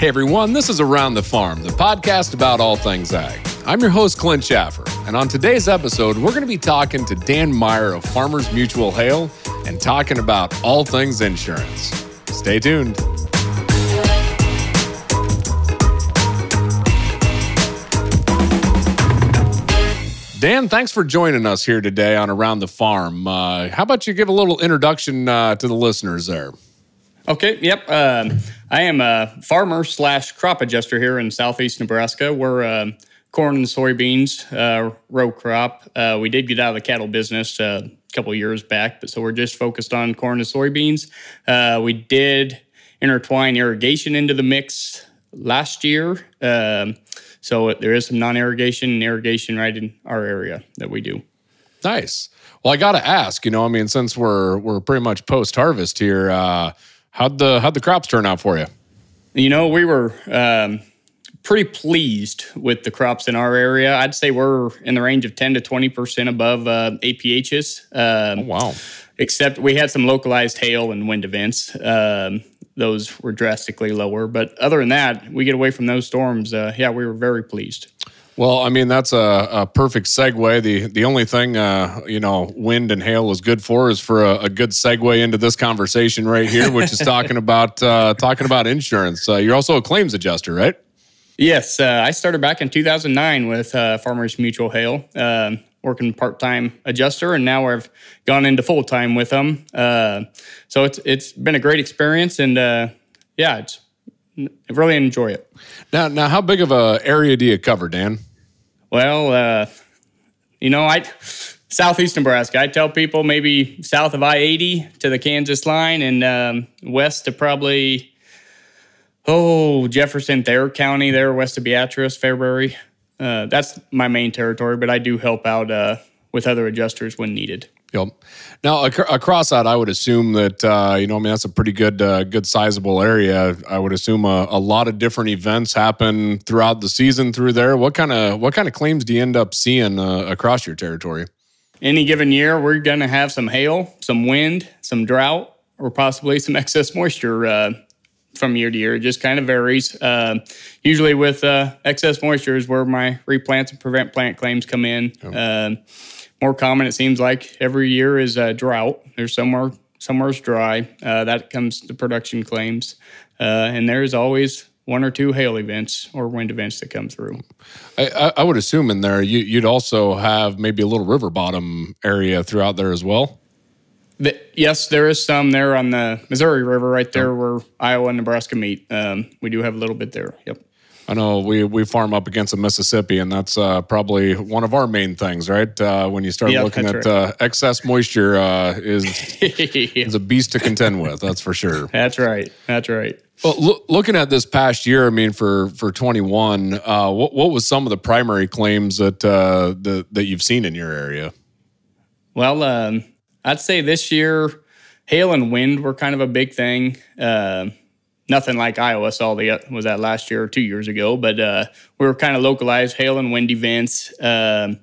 Hey everyone, this is Around the Farm, the podcast about all things ag. I'm your host, Clint Schaffer, and on today's episode, we're going to be talking to Dan Meyer of Farmers Mutual Hail and talking about all things insurance. Stay tuned. Dan, thanks for joining us here today on Around the Farm. Uh, how about you give a little introduction uh, to the listeners there? Okay, yep. Um, I am a farmer slash crop adjuster here in southeast Nebraska. We're uh, corn and soybeans uh, row crop. Uh, we did get out of the cattle business uh, a couple years back, but so we're just focused on corn and soybeans. Uh, we did intertwine irrigation into the mix last year. Um, so there is some non-irrigation and irrigation right in our area that we do. Nice. Well, I got to ask, you know, I mean, since we're we're pretty much post harvest here, uh, how'd the how'd the crops turn out for you? You know, we were um, pretty pleased with the crops in our area. I'd say we're in the range of ten to twenty percent above uh, APHs. Um, oh, wow! Except we had some localized hail and wind events. Um, those were drastically lower. But other than that, we get away from those storms. Uh, yeah, we were very pleased. Well, I mean that's a, a perfect segue. The the only thing uh, you know, wind and hail is good for is for a, a, good segue into this conversation right here, which is talking about uh, talking about insurance. Uh, you're also a claims adjuster, right? Yes, uh, I started back in 2009 with uh, Farmers Mutual Hail. Um, working part time adjuster, and now I've gone into full time with them. Uh, so it's it's been a great experience, and uh, yeah, it's I really enjoy it. Now, now, how big of a area do you cover, Dan? Well, uh, you know, I southeast Nebraska. I tell people maybe south of I eighty to the Kansas line, and um, west to probably oh Jefferson, Thayer County, there west of Beatrice, Fairbury. Uh, that's my main territory, but I do help out uh, with other adjusters when needed. Yep. Now ac- across that, I would assume that uh, you know, I mean, that's a pretty good, uh, good sizable area. I would assume a, a, lot of different events happen throughout the season through there. What kind of what kind of claims do you end up seeing uh, across your territory? Any given year, we're going to have some hail, some wind, some drought, or possibly some excess moisture uh, from year to year. It just kind of varies. Uh, usually, with uh, excess moisture is where my replants and prevent plant claims come in. Oh. Uh, more common, it seems like every year, is a drought. There's somewhere somewhere's dry. Uh, that comes to production claims, uh, and there's always one or two hail events or wind events that come through. I, I would assume in there you, would also have maybe a little river bottom area throughout there as well. The, yes, there is some there on the Missouri River, right there where Iowa and Nebraska meet. Um, we do have a little bit there. Yep. I know we we farm up against the Mississippi, and that's uh, probably one of our main things, right? Uh, when you start looking at right. uh, excess moisture, uh, is is a beast to contend with. That's for sure. That's right. That's right. Well, lo- looking at this past year, I mean, for for twenty one, uh, what what was some of the primary claims that uh, the, that you've seen in your area? Well, um, I'd say this year, hail and wind were kind of a big thing. Nothing like Iowa saw the was that last year or two years ago, but uh, we were kind of localized hail and wind events. Uh,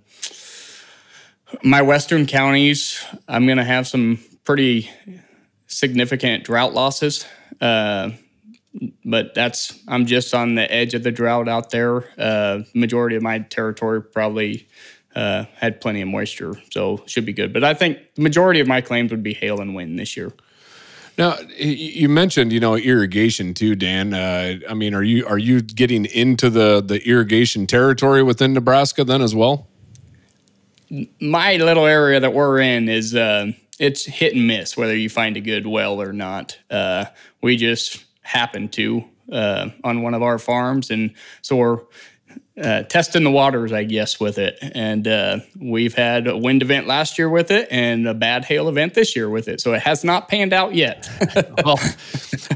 my western counties, I'm going to have some pretty significant drought losses. Uh, but that's I'm just on the edge of the drought out there. Uh, majority of my territory probably uh, had plenty of moisture, so should be good. But I think the majority of my claims would be hail and wind this year. Now you mentioned you know irrigation too, Dan. Uh, I mean, are you are you getting into the the irrigation territory within Nebraska then as well? My little area that we're in is uh, it's hit and miss whether you find a good well or not. Uh, we just happen to uh, on one of our farms, and so we're uh, testing the waters, I guess, with it. And uh, we've had a wind event last year with it and a bad hail event this year with it. So it has not panned out yet. well,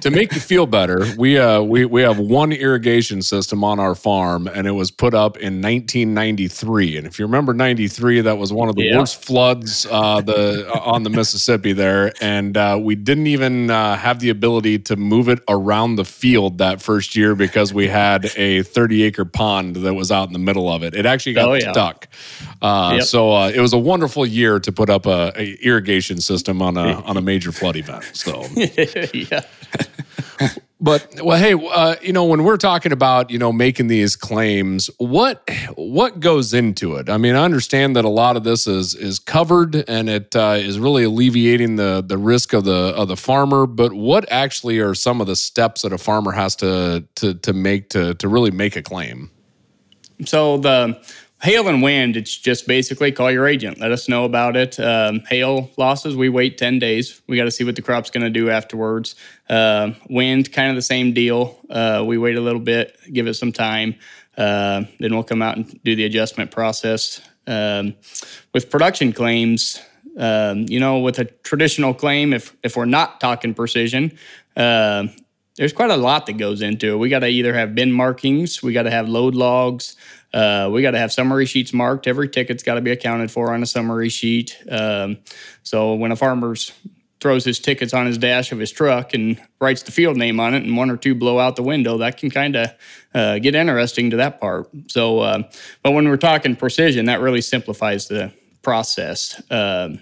to make you feel better, we, uh, we, we have one irrigation system on our farm, and it was put up in 1993. And if you remember 93, that was one of the yeah. worst floods uh, the, on the Mississippi there. And uh, we didn't even uh, have the ability to move it around the field that first year because we had a 30 acre pond that that was out in the middle of it. It actually got oh, yeah. stuck. Uh, yep. So uh, it was a wonderful year to put up a, a irrigation system on a on a major flood event. So yeah. But well, hey, uh, you know, when we're talking about you know making these claims, what what goes into it? I mean, I understand that a lot of this is is covered and it uh, is really alleviating the the risk of the of the farmer. But what actually are some of the steps that a farmer has to to to make to to really make a claim? So the hail and wind, it's just basically call your agent. Let us know about it. Um, hail losses, we wait 10 days. We got to see what the crop's going to do afterwards. Uh, wind, kind of the same deal. Uh, we wait a little bit, give it some time. Uh, then we'll come out and do the adjustment process. Um, with production claims, um, you know, with a traditional claim, if if we're not talking precision, uh, there's quite a lot that goes into it. We got to either have bin markings, we got to have load logs, uh, we got to have summary sheets marked. Every ticket's got to be accounted for on a summary sheet. Um, so when a farmer's throws his tickets on his dash of his truck and writes the field name on it, and one or two blow out the window, that can kind of uh, get interesting to that part. So, uh, but when we're talking precision, that really simplifies the process. Um,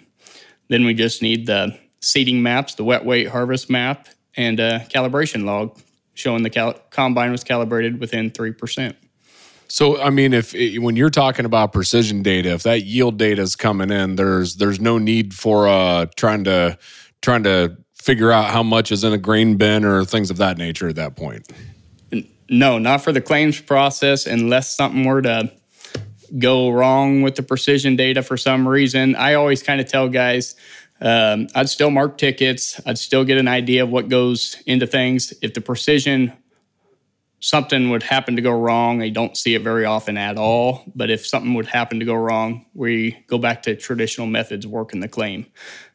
then we just need the seeding maps, the wet weight harvest map, and a calibration log showing the cal- combine was calibrated within 3%. So, I mean, if when you're talking about precision data, if that yield data is coming in, there's there's no need for uh, trying to trying to figure out how much is in a grain bin or things of that nature at that point. No, not for the claims process, unless something were to go wrong with the precision data for some reason. I always kind of tell guys um, I'd still mark tickets. I'd still get an idea of what goes into things. If the precision, something would happen to go wrong, I don't see it very often at all. But if something would happen to go wrong, we go back to traditional methods working the claim.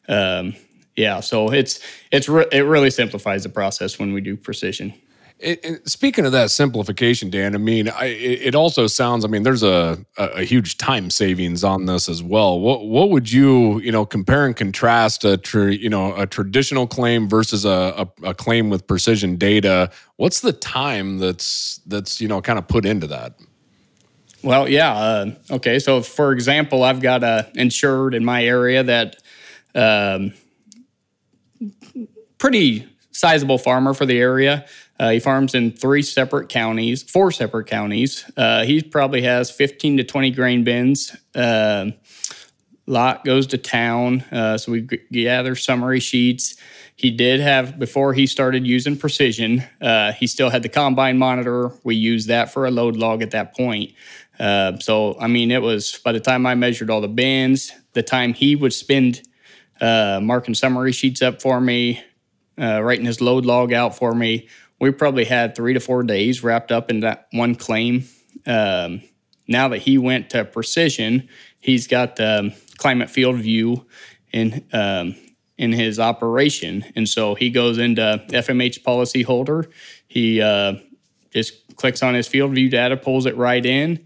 Um, yeah, so it's it's re- it really simplifies the process when we do precision. It, it, speaking of that simplification, Dan, I mean, I, it, also sounds. I mean, there's a, a, a, huge time savings on this as well. What what would you you know compare and contrast a tr- you know a traditional claim versus a, a, a claim with precision data? What's the time that's that's you know kind of put into that? Well, yeah. Uh, okay, so for example, I've got a insured in my area that um, pretty sizable farmer for the area. Uh, he farms in three separate counties, four separate counties. Uh, he probably has 15 to 20 grain bins. Uh, lot goes to town. Uh, so we gather summary sheets. He did have, before he started using precision, uh, he still had the combine monitor. We used that for a load log at that point. Uh, so, I mean, it was by the time I measured all the bins, the time he would spend marking summary sheets up for me, writing his load log out for me we probably had three to four days wrapped up in that one claim. Um, now that he went to precision, he's got the climate field view in um, in his operation, and so he goes into FMH policy holder. He uh, just clicks on his field view data, pulls it right in.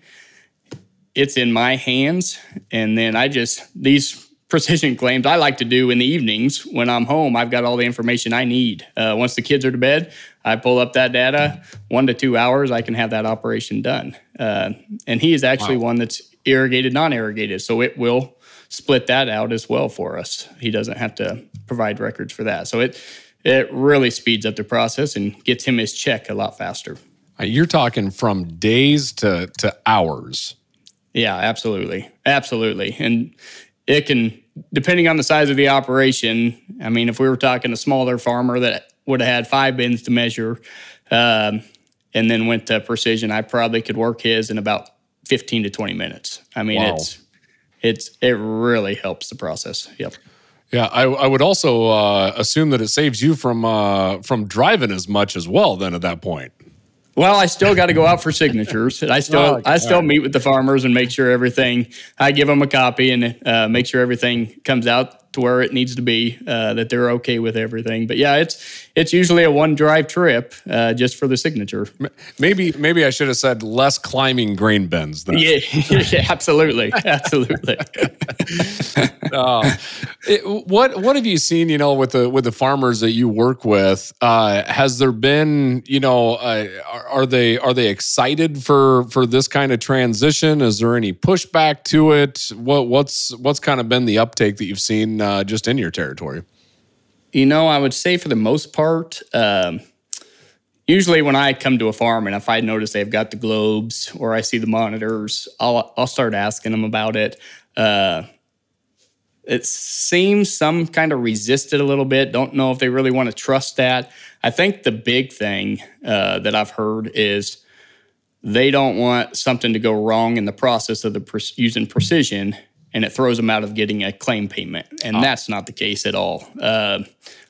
It's in my hands, and then I just these precision claims I like to do in the evenings when I'm home. I've got all the information I need. Uh, once the kids are to bed, I pull up that data. One to two hours, I can have that operation done. Uh, and he is actually wow. one that's irrigated, non irrigated. So it will split that out as well for us. He doesn't have to provide records for that. So it, it really speeds up the process and gets him his check a lot faster. Uh, you're talking from days to, to hours. Yeah, absolutely. Absolutely. And it can, depending on the size of the operation, I mean, if we were talking a smaller farmer that would have had five bins to measure um, and then went to precision, I probably could work his in about 15 to 20 minutes. I mean, wow. it's, it's, it really helps the process. Yep. Yeah, I, I would also uh, assume that it saves you from uh, from driving as much as well. Then at that point, well, I still got to go out for signatures. I still oh, I still right. meet with the farmers and make sure everything. I give them a copy and uh, make sure everything comes out to where it needs to be, uh, that they're okay with everything. But yeah, it's it's usually a one drive trip uh, just for the signature. Maybe maybe I should have said less climbing grain bins. Then. Yeah, yeah, absolutely, absolutely. uh, it, what what have you seen? You know, with the with the farmers that you work with, uh, has there been you know uh, are, are they are they excited for for this kind of transition? Is there any pushback to it? What what's what's kind of been the uptake that you've seen? uh, just in your territory? You know, I would say for the most part, um, usually when I come to a farm and if I notice they've got the globes or I see the monitors, I'll I'll start asking them about it. Uh, it seems some kind of resisted a little bit. Don't know if they really want to trust that. I think the big thing uh, that I've heard is they don't want something to go wrong in the process of the pre- using precision and it throws them out of getting a claim payment. And oh. that's not the case at all. Uh,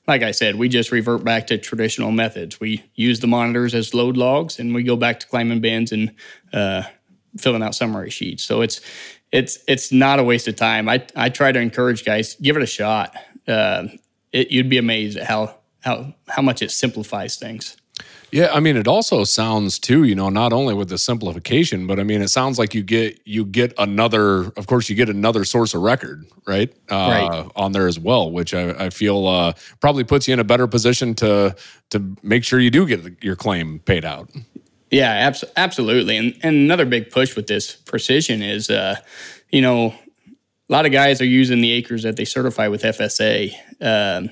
like I said, we just revert back to traditional methods. We use the monitors as load logs, and we go back to claiming bins and uh, filling out summary sheets. So it's it's it's not a waste of time. I I try to encourage guys give it a shot. Uh, it, you'd be amazed at how how how much it simplifies things. Yeah, I mean, it also sounds too, you know, not only with the simplification, but I mean, it sounds like you get you get another. Of course, you get another source of record, right? Uh, right. On there as well, which I, I feel uh, probably puts you in a better position to to make sure you do get your claim paid out. Yeah, abs- absolutely. And and another big push with this precision is, uh, you know, a lot of guys are using the acres that they certify with FSA. Um,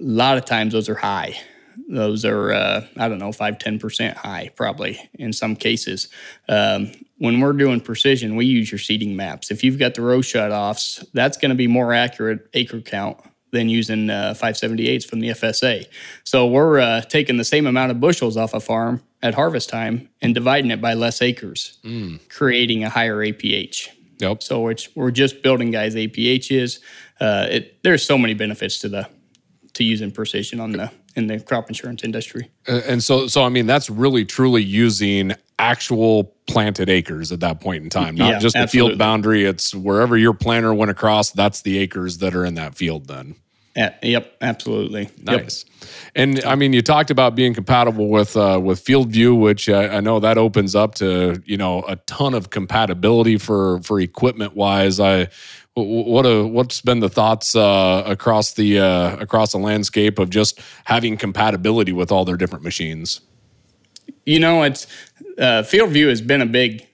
a lot of times those are high those are uh, i don't know 5 10% high probably in some cases um, when we're doing precision we use your seeding maps if you've got the row shutoffs that's going to be more accurate acre count than using uh, 578s from the fsa so we're uh, taking the same amount of bushels off a farm at harvest time and dividing it by less acres mm. creating a higher aph Yep. So it's, we're just building guys APHs. Uh, it, there's so many benefits to the to using precision on the in the crop insurance industry. And so, so I mean, that's really truly using actual planted acres at that point in time, not yeah, just the absolutely. field boundary. It's wherever your planter went across. That's the acres that are in that field. Then. Yep, absolutely. Nice. Yep. And I mean, you talked about being compatible with uh, with FieldView, which I, I know that opens up to you know a ton of compatibility for for equipment wise. I what a, what's been the thoughts uh, across the uh, across the landscape of just having compatibility with all their different machines? You know, it's uh, FieldView has been a big.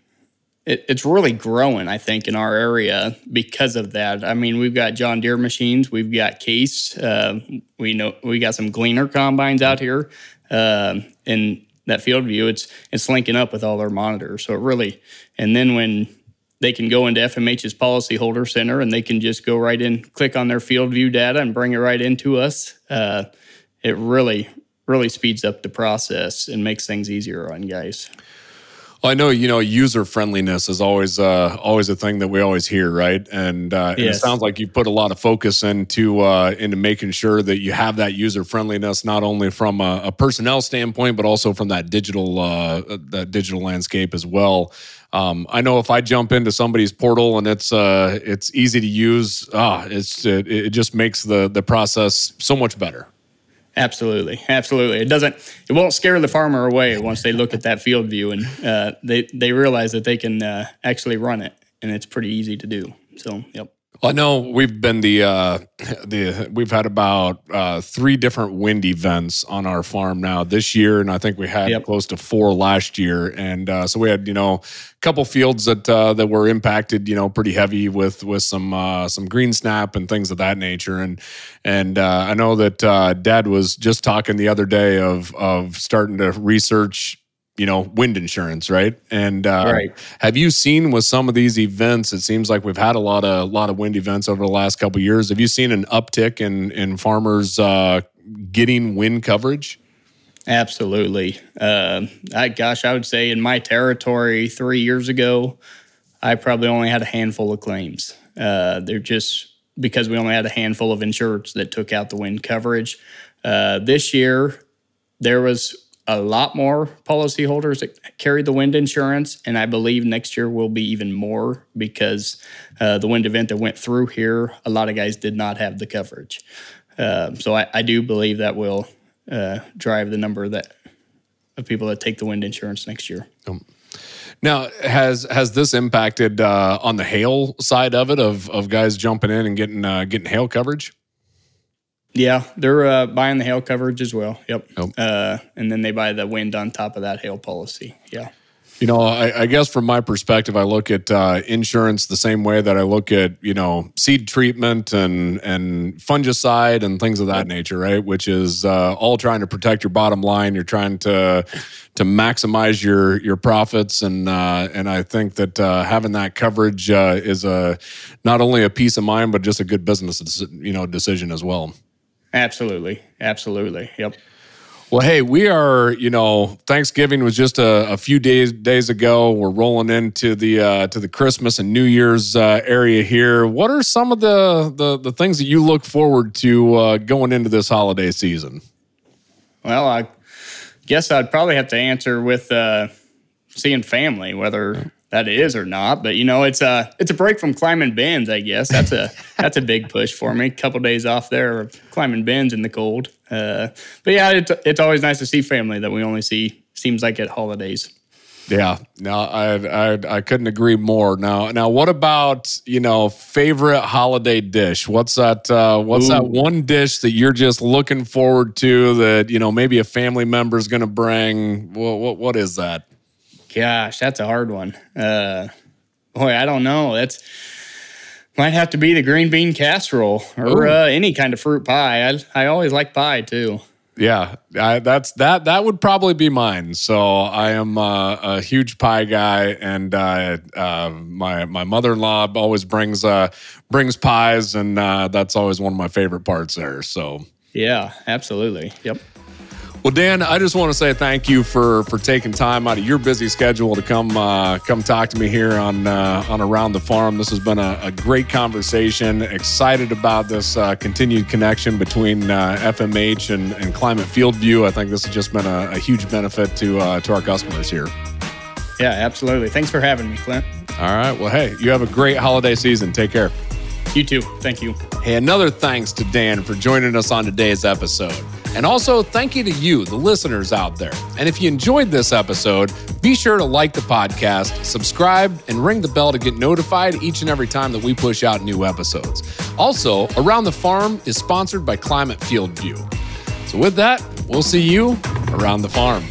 It, it's really growing, I think, in our area because of that. I mean, we've got John Deere machines, we've got Case, uh, we know we got some Gleaner combines out here, uh, and that FieldView, it's it's linking up with all their monitors. So it really, and then when they can go into FMH's policyholder center and they can just go right in, click on their field view data and bring it right into us. Uh, it really, really speeds up the process and makes things easier on guys. Well, I know you know user friendliness is always uh, always a thing that we always hear, right? And, uh, yes. and it sounds like you put a lot of focus into uh, into making sure that you have that user friendliness, not only from a, a personnel standpoint, but also from that digital uh, that digital landscape as well. Um, I know if I jump into somebody's portal and it's uh, it's easy to use, ah, it's it, it just makes the the process so much better. Absolutely, absolutely. It doesn't. It won't scare the farmer away once they look at that field view and uh, they they realize that they can uh, actually run it, and it's pretty easy to do. So, yep. I know we've been the uh, the we've had about uh, three different wind events on our farm now this year, and I think we had yep. close to four last year. And uh, so we had you know a couple fields that uh, that were impacted, you know, pretty heavy with with some uh, some green snap and things of that nature. And and uh, I know that Dad was just talking the other day of of starting to research you know wind insurance right? And uh, right. have you seen with some of these events it seems like we've had a lot of a lot of wind events over the last couple years. Have you seen an uptick in in farmers uh, getting wind coverage? Absolutely. Uh, I, gosh i would say in my territory three years ago i probably only had a handful of claims. Uh, they're just because we only had a handful of insurers that took out the wind coverage. Uh, this year there was a lot more policyholders that carry the wind insurance, and I believe next year will be even more because uh, the wind event that went through here, a lot of guys did not have the coverage. Uh, so I, I, do believe that will uh, drive the number that of people that take the wind insurance next year. Um, now, has has this impacted uh, on the hail side of it of of guys jumping in and getting uh, getting hail coverage? Yeah, they're uh, buying the hail coverage as well. Yep. Uh, and then they buy the wind on top of that hail policy. Yeah. You know, I, I, guess from my perspective, I look at uh, insurance the same way that I look at you know seed treatment and and fungicide and things of that nature, right? Which is uh, all trying to protect your bottom line. You're trying to to maximize your your profits, and uh, and I think that uh, having that coverage uh, is a not only a peace of mind, but just a good business you know decision as well. Absolutely, absolutely, yep. Well, hey, we are, you know, Thanksgiving was just a, a few days days ago. We're rolling into the uh, to the Christmas and New Year's uh, area here. What are some of the, the the things that you look forward to uh, going into this holiday season? Well, I guess I'd probably have to answer with uh, seeing family, whether that is or not. But you know, it's a it's a break from climbing bins. I guess that's a that's a big push for me. A couple of days off there of climbing bins in the cold. Uh, but yeah, it's it's always nice to see family that we only see seems like at holidays. Yeah, no, I, I I couldn't agree more. Now, now, what about you know favorite holiday dish? What's that? Uh, what's Ooh. that one dish that you're just looking forward to that you know maybe a family member is going to bring? What, what what is that? Gosh, that's a hard one. Uh, boy, I don't know. That's might have to be the green bean casserole or uh, any kind of fruit pie. I I always like pie too. Yeah, I, that's that. That would probably be mine. So I am uh, a huge pie guy, and uh, uh, my my mother in law always brings uh, brings pies, and uh, that's always one of my favorite parts there. So yeah, absolutely. Yep. Well, Dan, I just want to say thank you for for taking time out of your busy schedule to come uh, come talk to me here on uh, on around the farm. This has been a, a great conversation. Excited about this uh, continued connection between uh, FMH and, and Climate Field View. I think this has just been a, a huge benefit to uh, to our customers here. Yeah, absolutely. Thanks for having me, Clint. All right. Well, hey, you have a great holiday season. Take care. You too. Thank you. Hey, another thanks to Dan for joining us on today's episode. And also, thank you to you, the listeners out there. And if you enjoyed this episode, be sure to like the podcast, subscribe, and ring the bell to get notified each and every time that we push out new episodes. Also, Around the Farm is sponsored by Climate Field View. So, with that, we'll see you around the farm.